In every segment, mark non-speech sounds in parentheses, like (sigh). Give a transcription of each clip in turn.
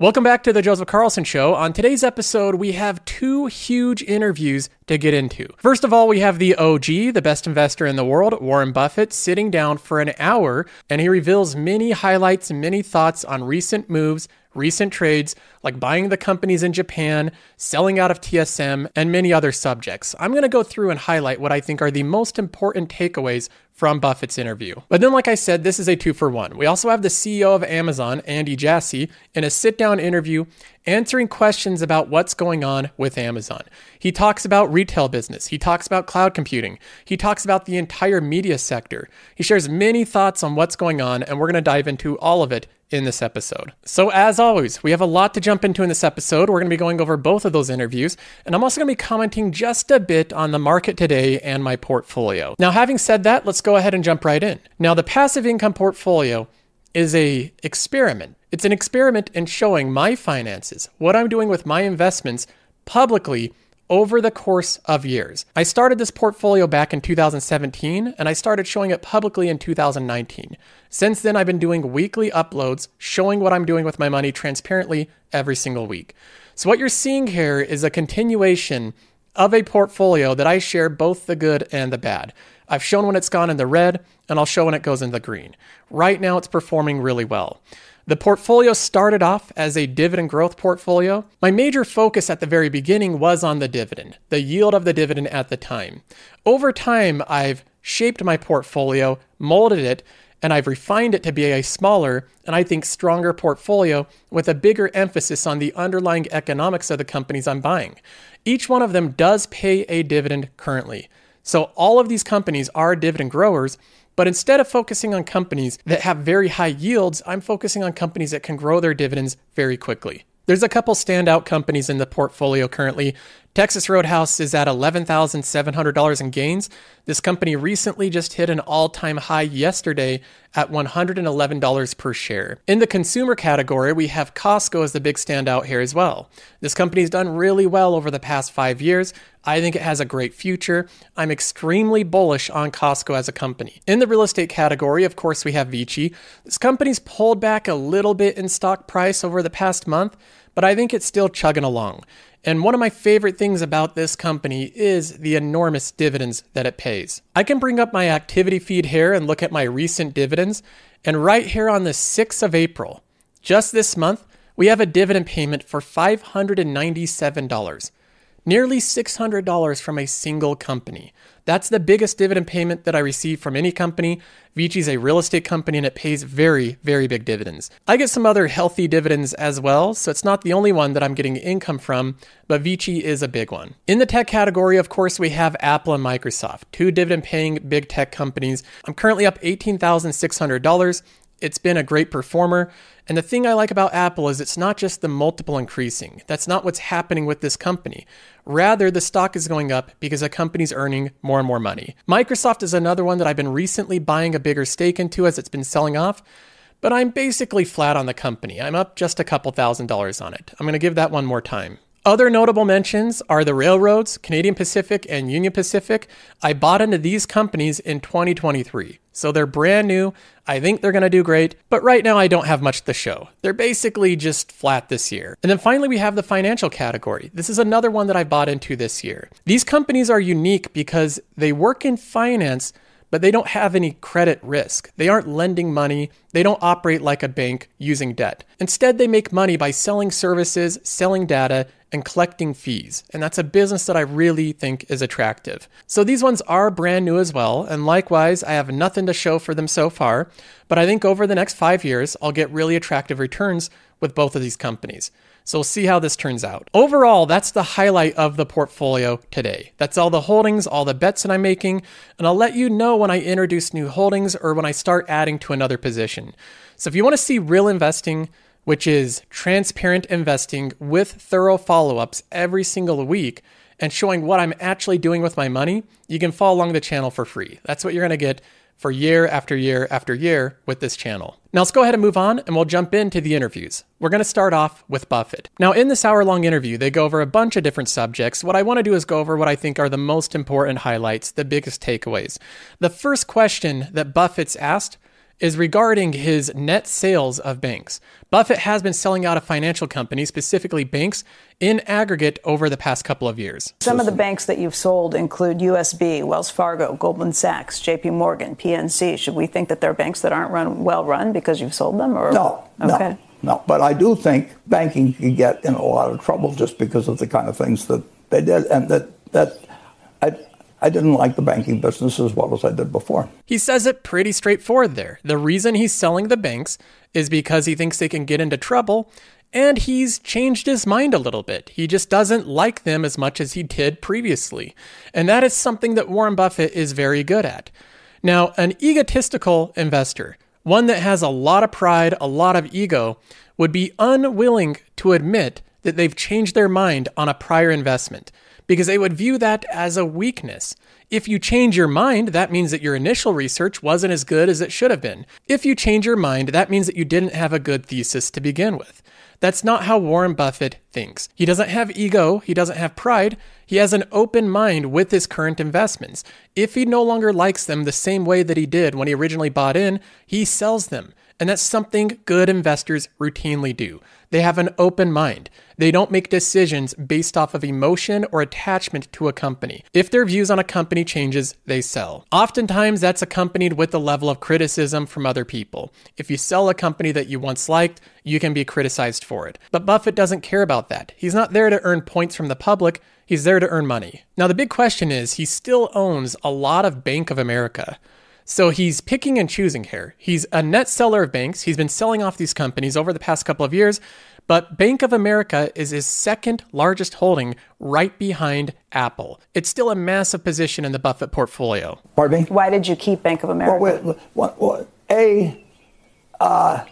Welcome back to the Joseph Carlson Show. On today's episode, we have two huge interviews to get into. First of all, we have the OG, the best investor in the world, Warren Buffett, sitting down for an hour, and he reveals many highlights and many thoughts on recent moves recent trades like buying the companies in Japan, selling out of TSM, and many other subjects. I'm going to go through and highlight what I think are the most important takeaways from Buffett's interview. But then, like I said, this is a two for one. We also have the CEO of Amazon, Andy Jassy, in a sit down interview answering questions about what's going on with Amazon. He talks about retail business, he talks about cloud computing, he talks about the entire media sector. He shares many thoughts on what's going on, and we're going to dive into all of it in this episode. So, as always, we have a lot to jump into in this episode. We're going to be going over both of those interviews, and I'm also going to be commenting just a bit on the market today and my portfolio. Now, having said that, let's go ahead and jump right in. Now, the passive income portfolio is a experiment. It's an experiment in showing my finances, what I'm doing with my investments publicly over the course of years. I started this portfolio back in 2017 and I started showing it publicly in 2019. Since then, I've been doing weekly uploads showing what I'm doing with my money transparently every single week. So, what you're seeing here is a continuation of a portfolio that I share both the good and the bad. I've shown when it's gone in the red, and I'll show when it goes in the green. Right now, it's performing really well. The portfolio started off as a dividend growth portfolio. My major focus at the very beginning was on the dividend, the yield of the dividend at the time. Over time, I've shaped my portfolio, molded it, and I've refined it to be a smaller and I think stronger portfolio with a bigger emphasis on the underlying economics of the companies I'm buying. Each one of them does pay a dividend currently. So all of these companies are dividend growers, but instead of focusing on companies that have very high yields, I'm focusing on companies that can grow their dividends very quickly. There's a couple standout companies in the portfolio currently. Texas Roadhouse is at $11,700 in gains. This company recently just hit an all time high yesterday at $111 per share. In the consumer category, we have Costco as the big standout here as well. This company's done really well over the past five years. I think it has a great future. I'm extremely bullish on Costco as a company. In the real estate category, of course, we have Vici. This company's pulled back a little bit in stock price over the past month, but I think it's still chugging along. And one of my favorite things about this company is the enormous dividends that it pays. I can bring up my activity feed here and look at my recent dividends. And right here on the 6th of April, just this month, we have a dividend payment for $597 nearly $600 from a single company. That's the biggest dividend payment that I receive from any company. Vici is a real estate company and it pays very, very big dividends. I get some other healthy dividends as well, so it's not the only one that I'm getting income from, but Vici is a big one. In the tech category, of course, we have Apple and Microsoft, two dividend paying big tech companies. I'm currently up $18,600. It's been a great performer. And the thing I like about Apple is it's not just the multiple increasing. That's not what's happening with this company. Rather, the stock is going up because the company's earning more and more money. Microsoft is another one that I've been recently buying a bigger stake into as it's been selling off, but I'm basically flat on the company. I'm up just a couple thousand dollars on it. I'm going to give that one more time. Other notable mentions are the railroads, Canadian Pacific and Union Pacific. I bought into these companies in 2023. So they're brand new. I think they're going to do great, but right now I don't have much to show. They're basically just flat this year. And then finally, we have the financial category. This is another one that I bought into this year. These companies are unique because they work in finance but they don't have any credit risk. They aren't lending money. They don't operate like a bank using debt. Instead, they make money by selling services, selling data, and collecting fees. And that's a business that I really think is attractive. So these ones are brand new as well. And likewise, I have nothing to show for them so far. But I think over the next five years, I'll get really attractive returns with both of these companies. So we'll see how this turns out. Overall, that's the highlight of the portfolio today. That's all the holdings, all the bets that I'm making, and I'll let you know when I introduce new holdings or when I start adding to another position. So if you want to see real investing, which is transparent investing with thorough follow ups every single week and showing what I'm actually doing with my money, you can follow along the channel for free. That's what you're going to get for year after year after year with this channel. Now let's go ahead and move on and we'll jump into the interviews. We're going to start off with Buffett. Now, in this hour long interview, they go over a bunch of different subjects. What I want to do is go over what I think are the most important highlights, the biggest takeaways. The first question that Buffett's asked is regarding his net sales of banks. Buffett has been selling out of financial companies, specifically banks, in aggregate over the past couple of years. Some of the banks that you've sold include USB, Wells Fargo, Goldman Sachs, JP Morgan, PNC. Should we think that they're banks that aren't run well run because you've sold them? Or? No, okay. no, no. But I do think banking can get in a lot of trouble just because of the kind of things that they did, and that that I I didn't like the banking business as well as I did before. He says it pretty straightforward there. The reason he's selling the banks is because he thinks they can get into trouble, and he's changed his mind a little bit. He just doesn't like them as much as he did previously. And that is something that Warren Buffett is very good at. Now, an egotistical investor, one that has a lot of pride, a lot of ego, would be unwilling to admit that they've changed their mind on a prior investment because they would view that as a weakness. If you change your mind, that means that your initial research wasn't as good as it should have been. If you change your mind, that means that you didn't have a good thesis to begin with. That's not how Warren Buffett thinks. He doesn't have ego, he doesn't have pride, he has an open mind with his current investments. If he no longer likes them the same way that he did when he originally bought in, he sells them. And that's something good investors routinely do. They have an open mind. They don't make decisions based off of emotion or attachment to a company. If their views on a company changes, they sell. Oftentimes that's accompanied with a level of criticism from other people. If you sell a company that you once liked, you can be criticized for it. But Buffett doesn't care about that. He's not there to earn points from the public. He's there to earn money. Now, the big question is he still owns a lot of Bank of America. So he's picking and choosing here. He's a net seller of banks. He's been selling off these companies over the past couple of years, but Bank of America is his second largest holding right behind Apple. It's still a massive position in the Buffett portfolio. Pardon me? Why did you keep Bank of America? Well, wait, well, A, uh,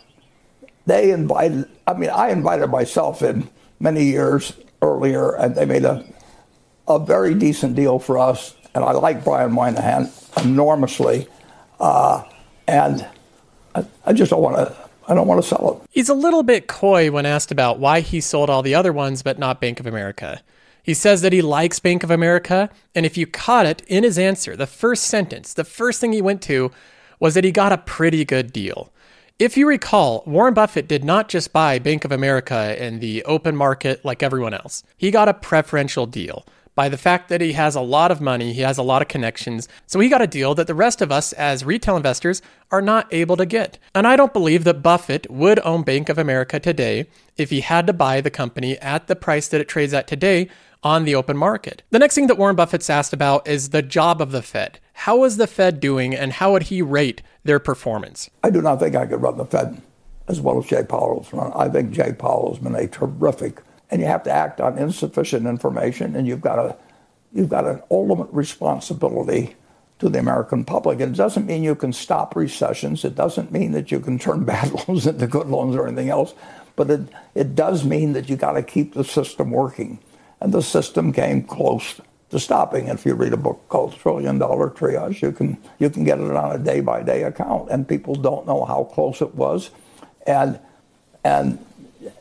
they invited, I mean, I invited myself in many years earlier, and they made a, a very decent deal for us. And I like Brian Moynihan enormously. Uh, and I, I just don't want to. I don't want to sell it. He's a little bit coy when asked about why he sold all the other ones but not Bank of America. He says that he likes Bank of America, and if you caught it in his answer, the first sentence, the first thing he went to was that he got a pretty good deal. If you recall, Warren Buffett did not just buy Bank of America in the open market like everyone else. He got a preferential deal by the fact that he has a lot of money, he has a lot of connections. So he got a deal that the rest of us as retail investors are not able to get. And I don't believe that Buffett would own Bank of America today if he had to buy the company at the price that it trades at today on the open market. The next thing that Warren Buffett's asked about is the job of the Fed. How is the Fed doing and how would he rate their performance? I do not think I could run the Fed as well as Jay Powell's run. I think Jay Powell has been a terrific and you have to act on insufficient information, and you've got a you've got an ultimate responsibility to the American public. And it doesn't mean you can stop recessions. It doesn't mean that you can turn (laughs) bad loans into good loans or anything else. But it, it does mean that you got to keep the system working. And the system came close to stopping. If you read a book called Trillion Dollar Triage, you can you can get it on a day by day account. And people don't know how close it was. And and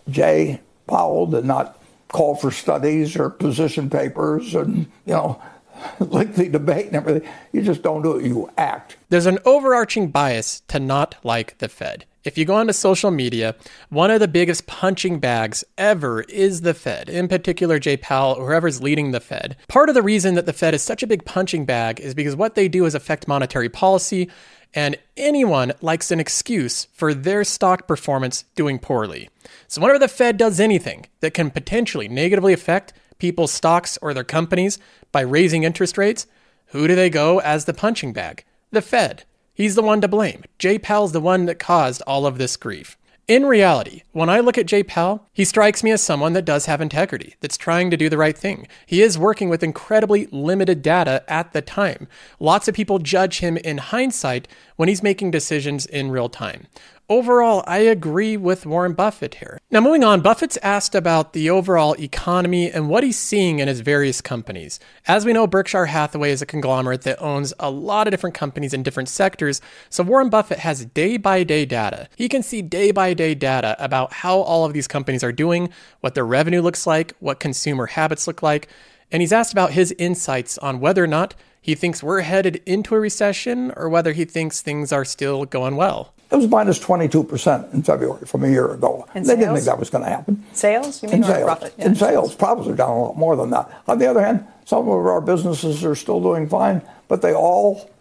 Jay Powell did not call for studies or position papers and, you know, (laughs) lengthy debate and everything. You just don't do it, you act. There's an overarching bias to not like the Fed. If you go onto social media, one of the biggest punching bags ever is the Fed, in particular Jay Powell, whoever's leading the Fed. Part of the reason that the Fed is such a big punching bag is because what they do is affect monetary policy, and anyone likes an excuse for their stock performance doing poorly. So, whenever the Fed does anything that can potentially negatively affect people's stocks or their companies by raising interest rates, who do they go as the punching bag? The Fed. He's the one to blame. Jay Powell's the one that caused all of this grief. In reality, when I look at Jay Powell, he strikes me as someone that does have integrity, that's trying to do the right thing. He is working with incredibly limited data at the time. Lots of people judge him in hindsight when he's making decisions in real time. Overall, I agree with Warren Buffett here. Now, moving on, Buffett's asked about the overall economy and what he's seeing in his various companies. As we know, Berkshire Hathaway is a conglomerate that owns a lot of different companies in different sectors, so Warren Buffett has day by day data. He can see day by day data about how all of these companies are doing, what their revenue looks like, what consumer habits look like, and he's asked about his insights on whether or not he thinks we're headed into a recession or whether he thinks things are still going well. It was minus 22% in February from a year ago. In they didn't think that was going to happen. Sales? You mean In or sales. profit? Yeah. In sales, profits are down a lot more than that. On the other hand, some of our businesses are still doing fine, but they all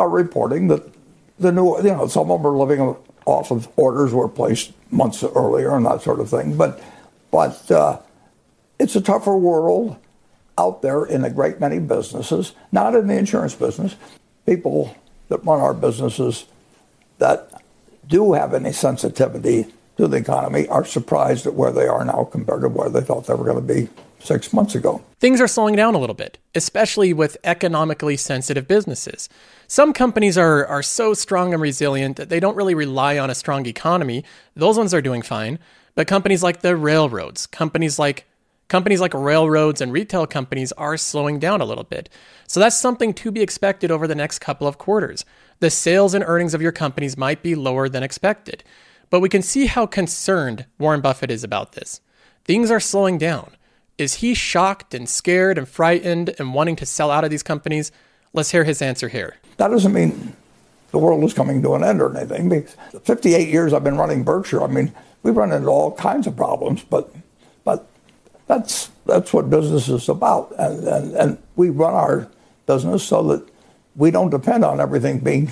are reporting that the new, you know, some of them are living off of orders were placed months earlier and that sort of thing. But, but uh, it's a tougher world out there in a great many businesses, not in the insurance business. People that run our businesses that do have any sensitivity to the economy are surprised at where they are now compared to where they thought they were going to be six months ago. Things are slowing down a little bit, especially with economically sensitive businesses. Some companies are, are so strong and resilient that they don't really rely on a strong economy. Those ones are doing fine. But companies like the railroads, companies like companies like railroads and retail companies are slowing down a little bit. So that's something to be expected over the next couple of quarters. The sales and earnings of your companies might be lower than expected. But we can see how concerned Warren Buffett is about this. Things are slowing down. Is he shocked and scared and frightened and wanting to sell out of these companies? Let's hear his answer here. That doesn't mean the world is coming to an end or anything. Because 58 years I've been running Berkshire. I mean, we've run into all kinds of problems, but that's that's what business is about. And, and, and we run our business so that we don't depend on everything being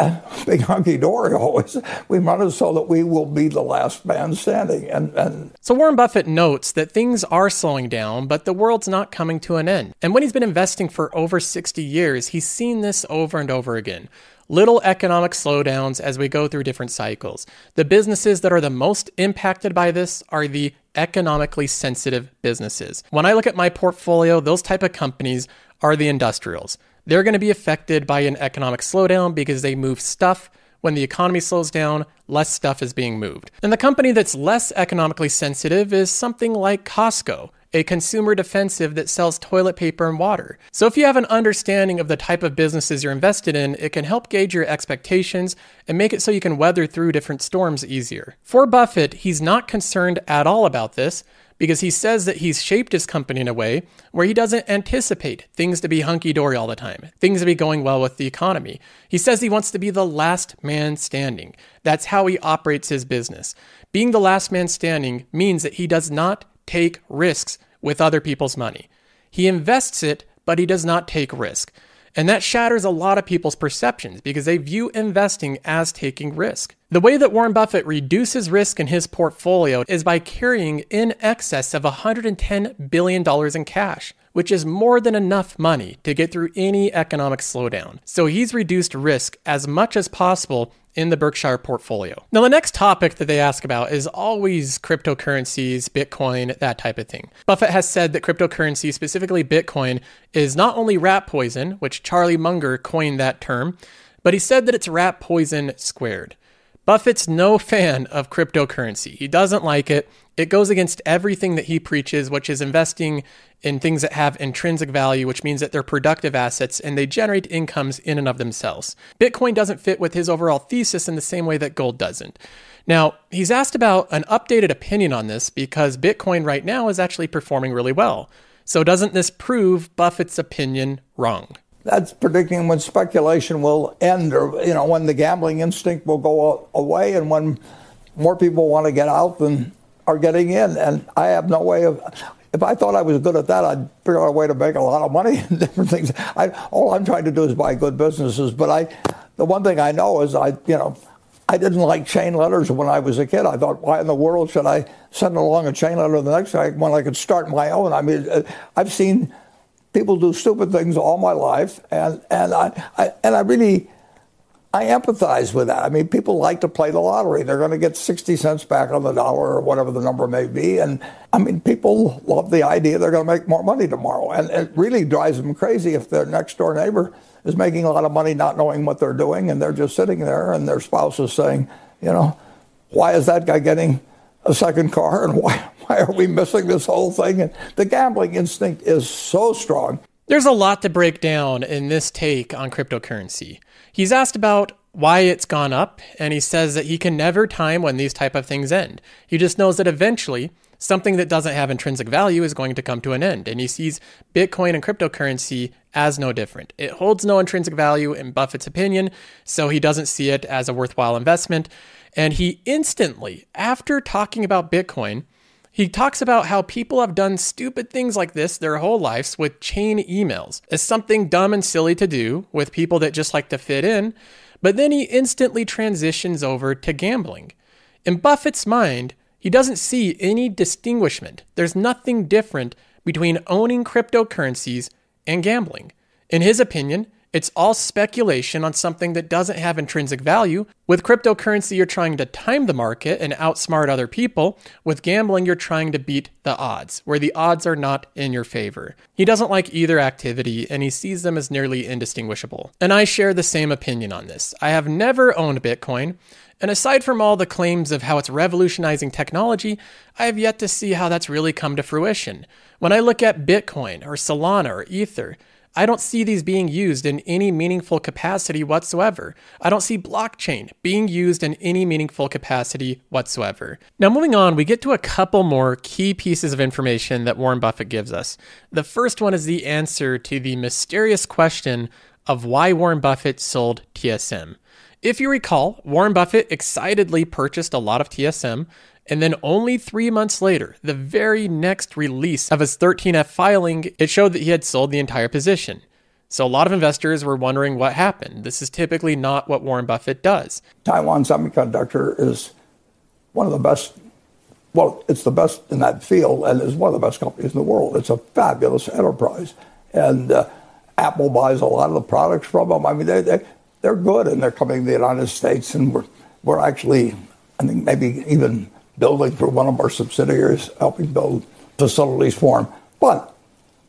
(laughs) big hunky dory always. We run it so that we will be the last man standing. And, and So Warren Buffett notes that things are slowing down, but the world's not coming to an end. And when he's been investing for over 60 years, he's seen this over and over again. Little economic slowdowns as we go through different cycles. The businesses that are the most impacted by this are the economically sensitive businesses. When I look at my portfolio, those type of companies are the industrials. They're going to be affected by an economic slowdown because they move stuff. When the economy slows down, less stuff is being moved. And the company that's less economically sensitive is something like Costco, a consumer defensive that sells toilet paper and water. So if you have an understanding of the type of businesses you're invested in, it can help gauge your expectations and make it so you can weather through different storms easier. For Buffett, he's not concerned at all about this because he says that he's shaped his company in a way where he doesn't anticipate things to be hunky dory all the time, things to be going well with the economy. He says he wants to be the last man standing. That's how he operates his business. Being the last man standing means that he does not take risks with other people's money. He invests it, but he does not take risk. And that shatters a lot of people's perceptions because they view investing as taking risk. The way that Warren Buffett reduces risk in his portfolio is by carrying in excess of $110 billion in cash, which is more than enough money to get through any economic slowdown. So he's reduced risk as much as possible in the Berkshire portfolio. Now, the next topic that they ask about is always cryptocurrencies, Bitcoin, that type of thing. Buffett has said that cryptocurrency, specifically Bitcoin, is not only rat poison, which Charlie Munger coined that term, but he said that it's rat poison squared. Buffett's no (laughs) fan of cryptocurrency. He doesn't like it. It goes against everything that he preaches, which is investing in things that have intrinsic value, which means that they're productive assets and they generate incomes in and of themselves. Bitcoin doesn't fit with his overall thesis in the same way that gold doesn't. Now, he's asked about an updated opinion on this because Bitcoin right now is actually performing really well. So, doesn't this prove Buffett's opinion wrong? That's predicting when speculation will end or you know when the gambling instinct will go away and when more people want to get out than are getting in and i have no way of if i thought i was good at that i'd figure out a way to make a lot of money (laughs) and different things I, all i'm trying to do is buy good businesses but i the one thing i know is i you know I didn't like chain letters when I was a kid. I thought, why in the world should I send along a chain letter the next guy when I could start my own? I mean, uh, I've seen people do stupid things all my life, and and I, I, and I really I empathize with that. I mean, people like to play the lottery; they're going to get sixty cents back on the dollar or whatever the number may be, and I mean, people love the idea they're going to make more money tomorrow, and it really drives them crazy if their next door neighbor is making a lot of money not knowing what they're doing, and they're just sitting there, and their spouse is saying, you know, why is that guy getting a second car, and (laughs) why why are we missing this whole thing? And the gambling instinct is so strong. There's a lot to break down in this take on cryptocurrency. He's asked about why it's gone up, and he says that he can never time when these type of things end. He just knows that eventually something that doesn't have intrinsic value is going to come to an end. And he sees Bitcoin and cryptocurrency as no different. It holds no intrinsic value in Buffett's opinion, so he doesn't see it as a worthwhile investment. And he instantly, after talking about Bitcoin, he talks about how people have done stupid things like this their whole lives with chain emails as something dumb and silly to do with people that just like to fit in, but then he instantly transitions over to gambling. In Buffett's mind, he doesn't see any distinguishment. There's nothing different between owning cryptocurrencies and gambling. In his opinion, it's all speculation on something that doesn't have intrinsic value. With cryptocurrency, you're trying to time the market and outsmart other people. With gambling, you're trying to beat the odds, where the odds are not in your favor. He doesn't like either activity and he sees them as nearly indistinguishable. And I share the same opinion on this. I have never owned Bitcoin. And aside from all the claims of how it's revolutionizing technology, I have yet to see how that's really come to fruition. When I look at Bitcoin or Solana or Ether, I don't see these being used in any meaningful capacity whatsoever. I don't see blockchain being used in any meaningful capacity whatsoever. Now, moving on, we get to a couple more key pieces of information that Warren Buffett gives us. The first one is the answer to the mysterious question of why Warren Buffett sold TSM. If you recall, Warren Buffett excitedly purchased a lot of TSM, and then only three months later, the very next release of his 13F filing, it showed that he had sold the entire position. So a lot of investors were wondering what happened. This is typically not what Warren Buffett does. Taiwan Semiconductor is one of the best, well, it's the best in that field and is one of the best companies in the world. It's a fabulous enterprise. And uh, Apple buys a lot of the products from them. I mean, they, they, they're good and they're coming to the United States, and we're we're actually, I think, maybe even building for one of our subsidiaries, helping build facilities for them. But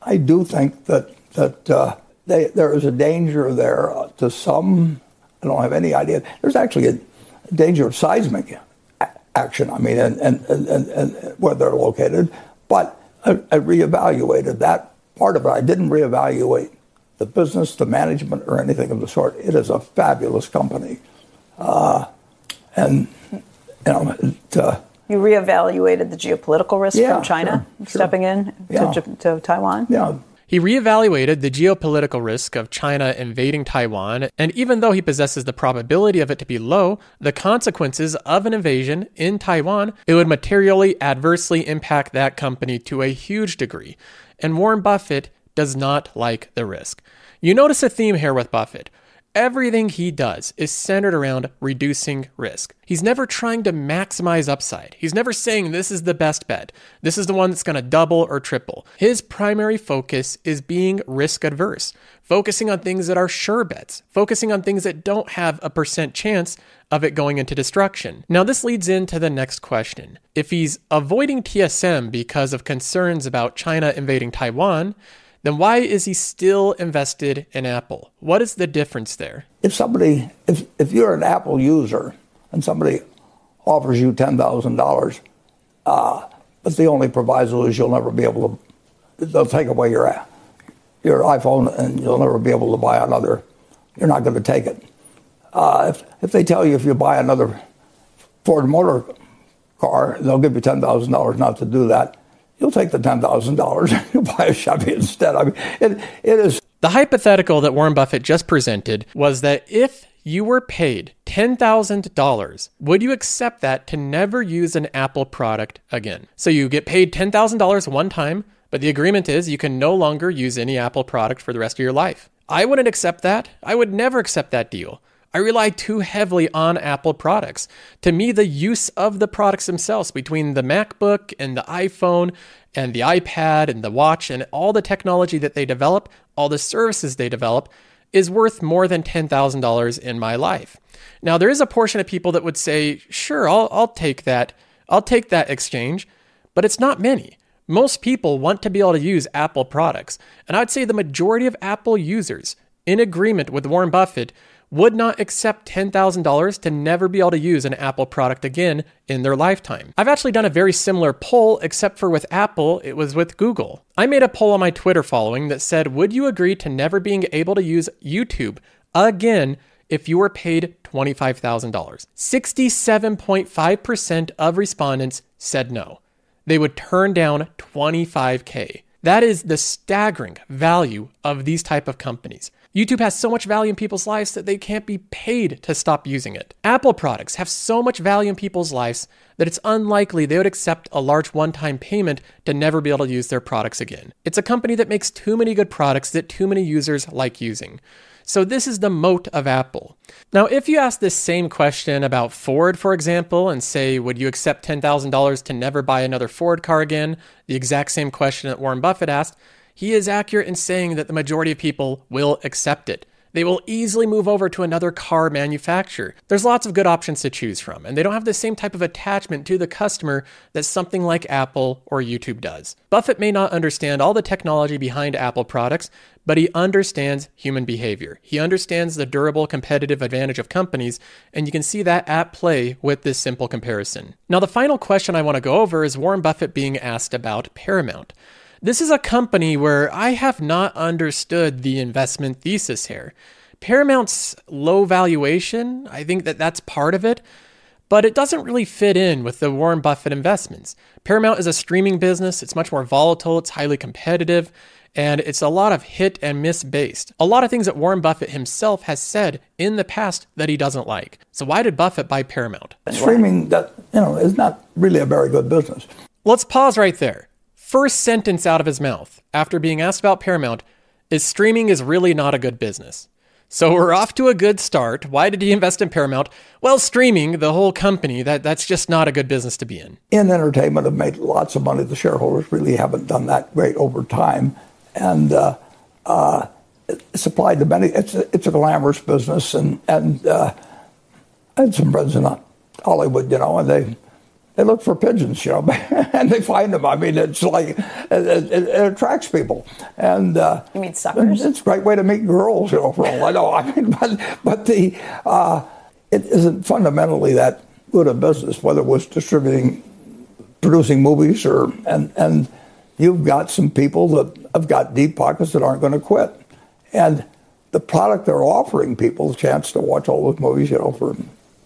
I do think that that uh, they, there is a danger there uh, to some. I don't have any idea. There's actually a danger of seismic action. I mean, and and, and, and where they're located. But I, I reevaluated that part of it. I didn't reevaluate the business, the management, or anything of the sort. It is a fabulous company. Uh, and, you know, it, uh, you reevaluated the geopolitical risk yeah, from China sure, stepping sure. in yeah. to, to Taiwan? Yeah. He reevaluated the geopolitical risk of China invading Taiwan, and even though he possesses the probability of it to be low, the consequences of an invasion in Taiwan, it would materially adversely impact that company to a huge degree. And Warren Buffett does not like the risk. You notice a theme here with Buffett. Everything he does is centered around reducing risk. He's never trying to maximize upside. He's never saying this is the best bet. This is the one that's going to double or triple. His primary focus is being risk adverse, focusing on things that are sure bets, focusing on things that don't have a percent chance of it going into destruction. Now, this leads into the next question. If he's avoiding TSM because of concerns about China invading Taiwan, then why is he still invested in Apple? What is the difference there? If somebody, if, if you're an Apple user and somebody offers you $10,000, uh, but the only proviso is you'll never be able to, they'll take away your, your iPhone and you'll never be able to buy another, you're not going to take it. Uh, if, if they tell you if you buy another Ford Motor car, they'll give you $10,000 not to do that you'll take the $10,000 and you'll buy a Chevy instead. I mean, it, it is. The hypothetical that Warren Buffett just presented was that if you were paid $10,000, would you accept that to never use an Apple product again? So you get paid $10,000 one time, but the agreement is you can no longer use any Apple product for the rest of your life. I wouldn't accept that. I would never accept that deal. I rely too heavily on Apple products. To me, the use of the products themselves between the MacBook and the iPhone and the iPad and the watch and all the technology that they develop, all the services they develop, is worth more than $10,000 in my life. Now, there is a portion of people that would say, sure, I'll, I'll take that. I'll take that exchange, but it's not many. Most people want to be able to use Apple products. And I'd say the majority of Apple users, in agreement with Warren Buffett, would not accept $10,000 to never be able to use an Apple product again in their lifetime. I've actually done a very similar poll, except for with Apple, it was with Google. I made a poll on my Twitter following that said, Would you agree to never being able to use YouTube again if you were paid $25,000. 67.5% of respondents said no. They would turn down 25K. That is the staggering value of these type of companies. YouTube has so much value in people's lives that they can't be paid to stop using it. Apple products have so much value in people's lives that it's unlikely they would accept a large one time payment to never be able to use their products again. It's a company that makes too many good products that too many users like using. So, this is the moat of Apple. Now, if you ask this same question about Ford, for example, and say, would you accept $10,000 to never buy another Ford car again? The exact same question that Warren Buffett asked he is accurate in saying that the majority of people will accept it. They will easily move over to another car manufacturer. There's lots of good options to choose from, and they don't have the same type of attachment to the customer that something like Apple or YouTube does. Buffett may not understand all the technology behind Apple products, but he understands human behavior. He understands the durable competitive advantage of companies, and you can see that at play with this simple comparison. Now, the final question I want to go over is Warren Buffett being asked about Paramount. This is a company where I have not understood the investment thesis here. Paramount's low valuation, I think that that's part of it, but it doesn't really fit in with the Warren Buffett investments. Paramount is a streaming business, it's much more volatile, it's highly competitive, and it's a lot of hit and miss based. A lot of things that Warren Buffett himself has said in the past that he doesn't like. So why did Buffett buy Paramount? Streaming that you know is not really a very good business. Let's pause right there first sentence out of his mouth after being asked about Paramount is streaming is really not a good business. So we're off to a good start. Why did he invest in Paramount? Well, streaming, the whole company, that, that's just not a good business to be in. In entertainment, have made lots of money. The shareholders really haven't done that great over time. And uh, uh, to many, it's a, it's a glamorous business. And, and uh, I had some friends in Hollywood, you know, and they they look for pigeons, you know, (laughs) and they find them. I mean, it's like it, it, it attracts people. And uh, you mean suckers? It's a great way to meet girls, you know. For all I know, I mean, but but the uh, it isn't fundamentally that good a business, whether it was distributing, producing movies, or and and you've got some people that have got deep pockets that aren't going to quit, and the product they're offering people the chance to watch all those movies, you know, for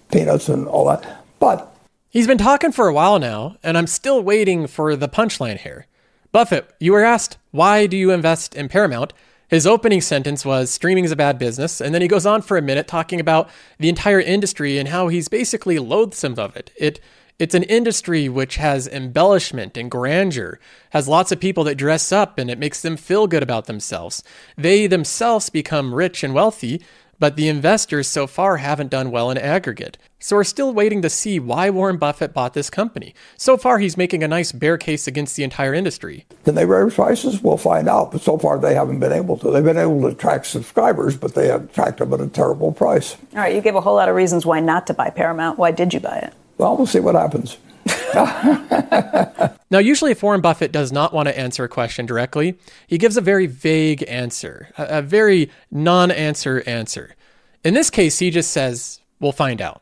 peanuts and all that, but He's been talking for a while now, and I'm still waiting for the punchline here. Buffett, you were asked, why do you invest in Paramount? His opening sentence was, streaming is a bad business. And then he goes on for a minute talking about the entire industry and how he's basically loathsome of it. It it's an industry which has embellishment and grandeur, has lots of people that dress up and it makes them feel good about themselves. They themselves become rich and wealthy, but the investors so far haven't done well in aggregate. So we're still waiting to see why Warren Buffett bought this company. So far, he's making a nice bear case against the entire industry. Can they raise prices? We'll find out. But so far, they haven't been able to. They've been able to attract subscribers, but they attract them at a terrible price. All right, you gave a whole lot of reasons why not to buy Paramount. Why did you buy it? Well, we'll see what happens. (laughs) now, usually, if Warren Buffett does not want to answer a question directly, he gives a very vague answer, a, a very non answer answer. In this case, he just says, We'll find out.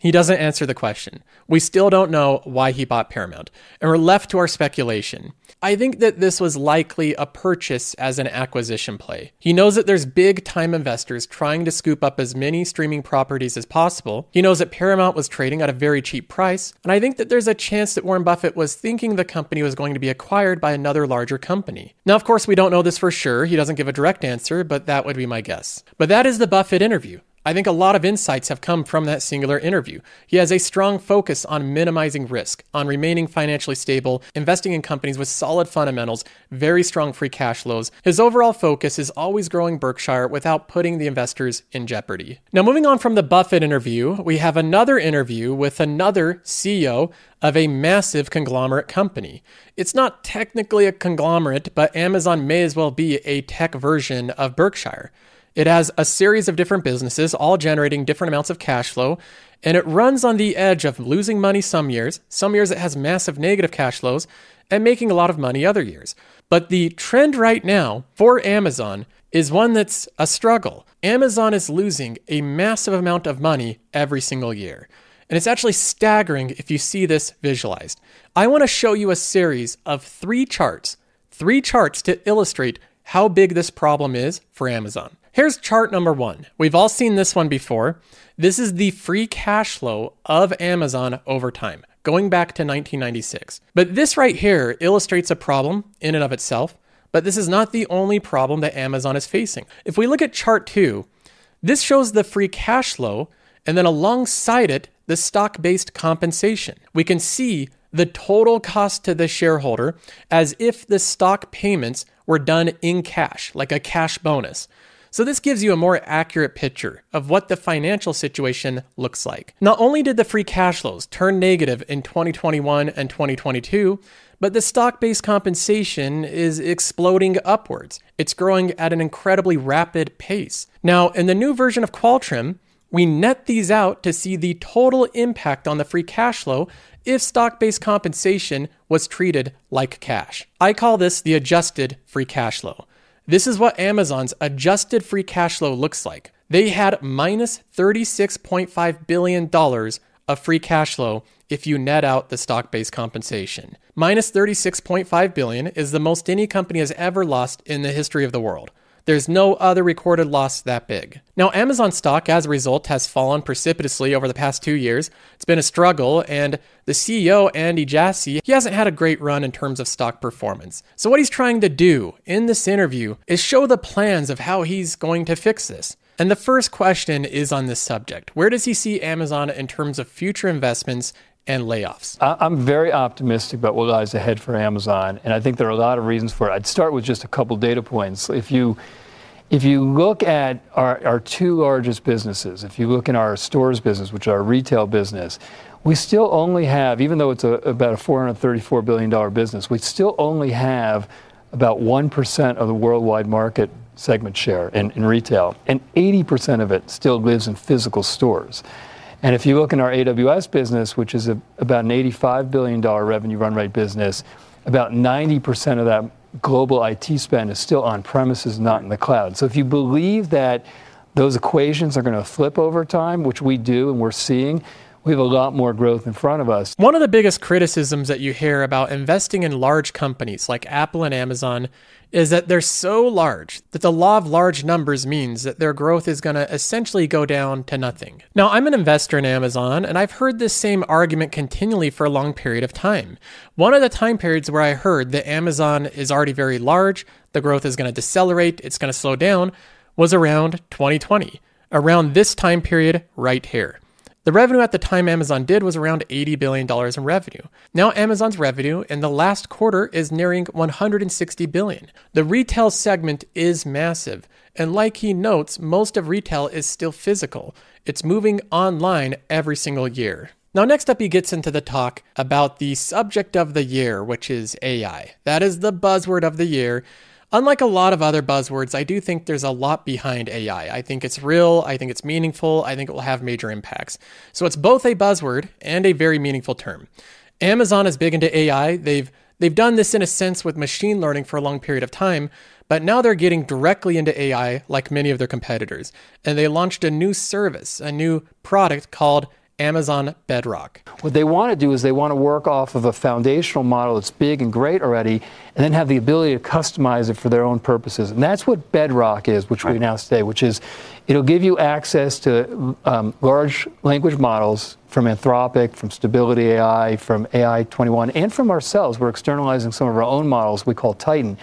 He doesn't answer the question. We still don't know why he bought Paramount, and we're left to our speculation. I think that this was likely a purchase as an acquisition play. He knows that there's big time investors trying to scoop up as many streaming properties as possible. He knows that Paramount was trading at a very cheap price, and I think that there's a chance that Warren Buffett was thinking the company was going to be acquired by another larger company. Now, of course, we don't know this for sure. He doesn't give a direct answer, but that would be my guess. But that is the Buffett interview. I think a lot of insights have come from that singular interview. He has a strong focus on minimizing risk, on remaining financially stable, investing in companies with solid fundamentals, very strong free cash flows. His overall focus is always growing Berkshire without putting the investors in jeopardy. Now, moving on from the Buffett interview, we have another interview with another CEO of a massive conglomerate company. It's not technically a conglomerate, but Amazon may as well be a tech version of Berkshire. It has a series of different businesses, all generating different amounts of cash flow, and it runs on the edge of losing money some years, some years it has massive negative cash flows, and making a lot of money other years. But the trend right now for Amazon is one that's a struggle. Amazon is losing a massive amount of money every single year. And it's actually staggering if you see this visualized. I want to show you a series of three charts, three charts to illustrate how big this problem is for Amazon. Here's chart number one. We've all seen this one before. This is the free cash flow of Amazon over time, going back to 1996. But this right here illustrates a problem in and of itself, but this is not the only problem that Amazon is facing. If we look at chart two, this shows the free cash flow, and then alongside it, the stock based compensation. We can see the total cost to the shareholder as if the stock payments were done in cash, like a cash bonus. So, this gives you a more accurate picture of what the financial situation looks like. Not only did the free cash flows turn negative in 2021 and 2022, but the stock based compensation is exploding upwards. It's growing at an incredibly rapid pace. Now, in the new version of Qualtrim, we net these out to see the total impact on the free cash flow if stock based compensation was treated like cash. I call this the adjusted free cash flow. This is what Amazon's adjusted free cash flow looks like. They had minus $36.5 billion of free cash flow if you net out the stock-based compensation. Minus 36.5 billion is the most any company has ever lost in the history of the world. There's no other recorded loss that big. Now, Amazon stock, as a result, has fallen precipitously over the past two years. It's been a struggle, and the CEO, Andy Jassy, he hasn't had a great run in terms of stock performance. So, what he's trying to do in this interview is show the plans of how he's going to fix this. And the first question is on this subject Where does he see Amazon in terms of future investments and layoffs? I'm very optimistic about what lies ahead for Amazon, and I think there are a lot of reasons for it. I'd start with just a couple data points. If you if you look at our, our two largest businesses, if you look in our stores business, which is our retail business, we still only have, even though it's a, about a $434 billion business, we still only have about 1% of the worldwide market segment share in, in retail, and 80% of it still lives in physical stores. And if you look in our AWS business, which is a, about an $85 billion revenue run rate business, about 90% of that global IT spend is still on premises, not in the cloud. So if you believe that those equations are going to flip over time, which we do and we're seeing, we have a lot more growth in front of us. One of the biggest criticisms that you hear about investing in large companies like Apple and Amazon is that they're so large that the law of large numbers means that their growth is going to essentially go down to nothing. Now, I'm an investor in Amazon, and I've heard this same argument continually for a long period of time. One of the time periods where I heard that Amazon is already very large, the growth is going to decelerate, it's going to slow down, was around 2020, around this time period right here. The revenue at the time Amazon did was around $80 billion in revenue. Now Amazon's revenue in the last quarter is nearing 160 billion. The retail segment is massive, and like he notes, most of retail is still physical. It's moving online every single year. Now, next up, he gets into the talk about the subject of the year, which is AI. That is the buzzword of the year. Unlike a lot of other buzzwords, I do think there's a lot behind AI. I think it's real, I think it's meaningful, I think it will have major impacts. So it's both a buzzword and a very meaningful term. Amazon is big into AI. They've they've done this in a sense with machine learning for a long period of time, but now they're getting directly into AI like many of their competitors. And they launched a new service, a new product called Amazon Bedrock. What they want to do is they want to work off of a foundational model that's big and great already, and then have the ability to customize it for their own purposes. And that's what Bedrock is, which right. we announced today, which is it'll give you access to um, large language models from Anthropic, from Stability AI, from AI 21, and from ourselves. We're externalizing some of our own models we call Titan.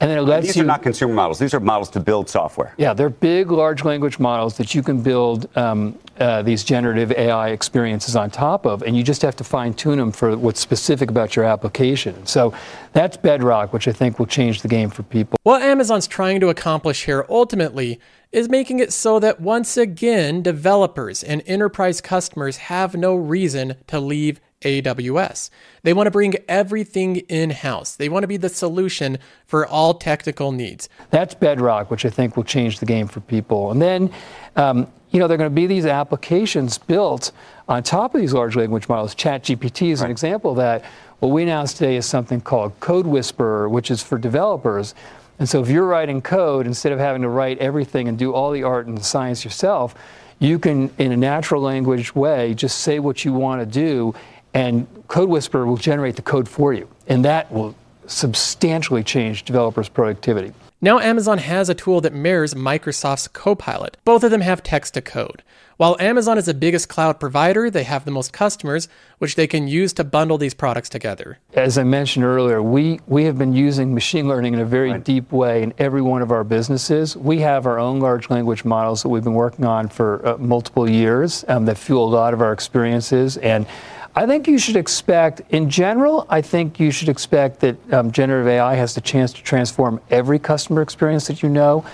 And then it lets these you, are not consumer models. These are models to build software. Yeah, they're big, large language models that you can build um, uh, these generative AI experiences on top of, and you just have to fine tune them for what's specific about your application. So that's Bedrock, which I think will change the game for people. What Amazon's trying to accomplish here ultimately is making it so that once again, developers and enterprise customers have no reason to leave AWS. They want to bring everything in house. They want to be the solution for all technical needs. That's Bedrock, which I think will change the game for people. And then, um, you know, there are going to be these applications built on top of these large language models. ChatGPT is right. an example of that. What we announced today is something called Code Whisperer, which is for developers. And so if you're writing code, instead of having to write everything and do all the art and the science yourself, you can, in a natural language way, just say what you want to do and Code Whisperer will generate the code for you, and that will substantially change developers' productivity. Now, Amazon has a tool that mirrors Microsoft's Copilot. Both of them have text to code. While Amazon is the biggest cloud provider, they have the most customers, which they can use to bundle these products together. As I mentioned earlier, we, we have been using machine learning in a very right. deep way in every one of our businesses. We have our own large language models that we've been working on for uh, multiple years um, that fuel a lot of our experiences. And I think you should expect, in general, I think you should expect that um, generative AI has the chance to transform every customer experience that you know.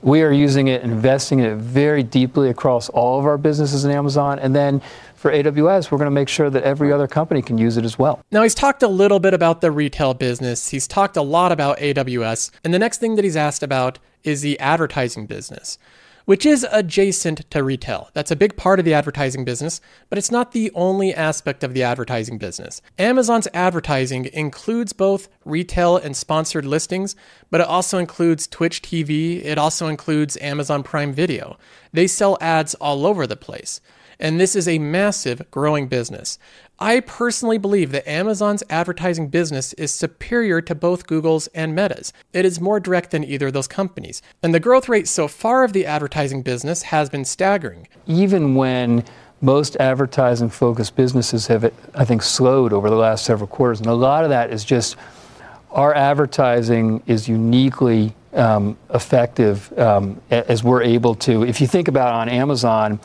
We are using it investing in it very deeply across all of our businesses in Amazon. And then for AWS, we're going to make sure that every other company can use it as well. Now, he's talked a little bit about the retail business. He's talked a lot about AWS. And the next thing that he's asked about is the advertising business which is adjacent to retail. That's a big part of the advertising business, but it's not the only aspect of the advertising business. Amazon's advertising includes both retail and sponsored listings, but it also includes Twitch TV, it also includes Amazon Prime Video. They sell ads all over the place and this is a massive growing business. I personally believe that Amazon's advertising business is superior to both Google's and Meta's. It is more direct than either of those companies. And the growth rate so far of the advertising business has been staggering. Even when most advertising focused businesses have, I think, slowed over the last several quarters. And a lot of that is just our advertising is uniquely um, effective um, as we're able to. If you think about on Amazon,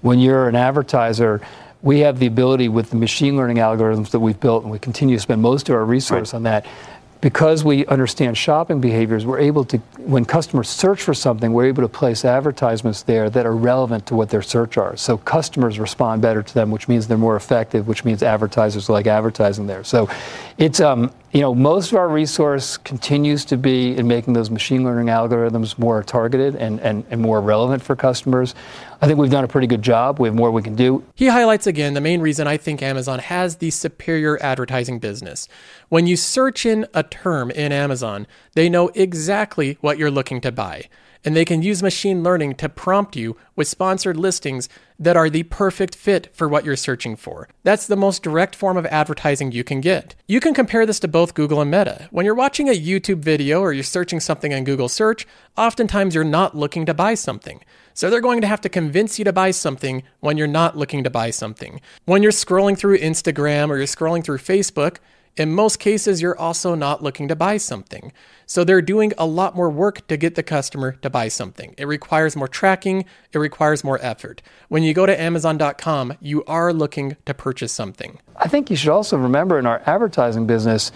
when you're an advertiser, we have the ability with the machine learning algorithms that we've built, and we continue to spend most of our resource right. on that. Because we understand shopping behaviors, we're able to, when customers search for something, we're able to place advertisements there that are relevant to what their search are. So customers respond better to them, which means they're more effective, which means advertisers like advertising there. So it's, um, you know, most of our resource continues to be in making those machine learning algorithms more targeted and, and, and more relevant for customers. I think we've done a pretty good job. We have more we can do. He highlights again the main reason I think Amazon has the superior advertising business. When you search in a term in Amazon, they know exactly what you're looking to buy and they can use machine learning to prompt you with sponsored listings that are the perfect fit for what you're searching for. That's the most direct form of advertising you can get. You can compare this to both Google and Meta. When you're watching a YouTube video or you're searching something on Google search, oftentimes you're not looking to buy something. So they're going to have to convince you to buy something when you're not looking to buy something. When you're scrolling through Instagram or you're scrolling through Facebook, in most cases, you're also not looking to buy something. So they're doing a lot more work to get the customer to buy something. It requires more tracking, it requires more effort. When you go to Amazon.com, you are looking to purchase something. I think you should also remember in our advertising business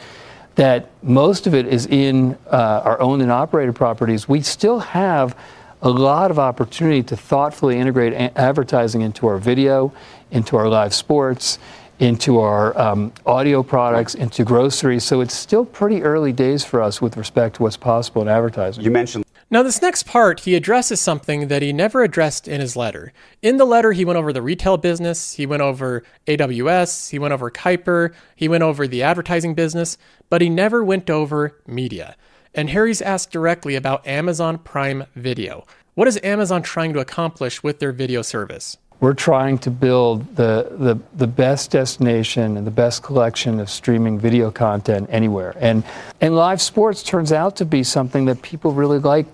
that most of it is in uh, our owned and operated properties. We still have a lot of opportunity to thoughtfully integrate a- advertising into our video, into our live sports into our um, audio products, into groceries. So it's still pretty early days for us with respect to what's possible in advertising. You mentioned. Now, this next part, he addresses something that he never addressed in his letter. In the letter, he went over the retail business, he went over AWS, he went over Kuiper, he went over the advertising business, but he never went over media. And Harry's asked directly about Amazon Prime Video. What is Amazon trying to accomplish with their video service? We're trying to build the, the, the best destination and the best collection of streaming video content anywhere. And, and live sports turns out to be something that people really like.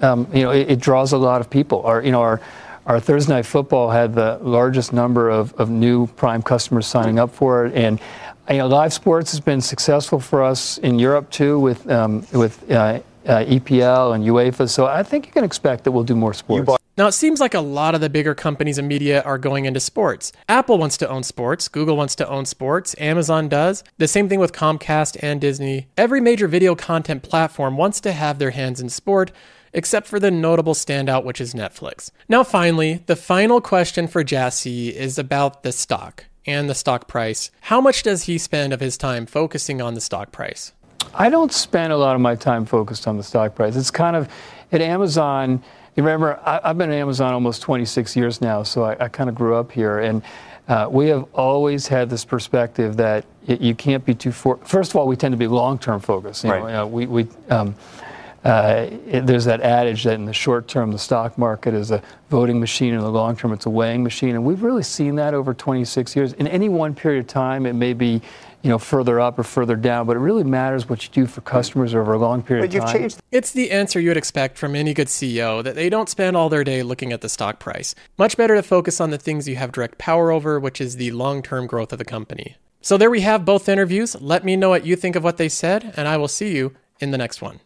Um, you know, it, it, draws a lot of people. Our, you know, our, our Thursday night football had the largest number of, of new Prime customers signing up for it. And you know, live sports has been successful for us in Europe too, with um, with uh, uh, EPL and UEFA. So I think you can expect that we'll do more sports. Now, it seems like a lot of the bigger companies in media are going into sports. Apple wants to own sports, Google wants to own sports, Amazon does. The same thing with Comcast and Disney. Every major video content platform wants to have their hands in sport, except for the notable standout, which is Netflix. Now, finally, the final question for Jassy is about the stock and the stock price. How much does he spend of his time focusing on the stock price? I don't spend a lot of my time focused on the stock price. It's kind of at Amazon. You remember, I, have been at Amazon almost 26 years now, so I, I kind of grew up here, and uh, we have always had this perspective that you can't be too. For- First of all, we tend to be long-term focused. You right. Know, we, we um, uh, it, there's that adage that in the short term, the stock market is a voting machine, in the long term, it's a weighing machine. And we've really seen that over 26 years. In any one period of time, it may be you know, further up or further down, but it really matters what you do for customers over a long period but of time. Changed. It's the answer you would expect from any good CEO that they don't spend all their day looking at the stock price. Much better to focus on the things you have direct power over, which is the long term growth of the company. So there we have both interviews. Let me know what you think of what they said, and I will see you in the next one.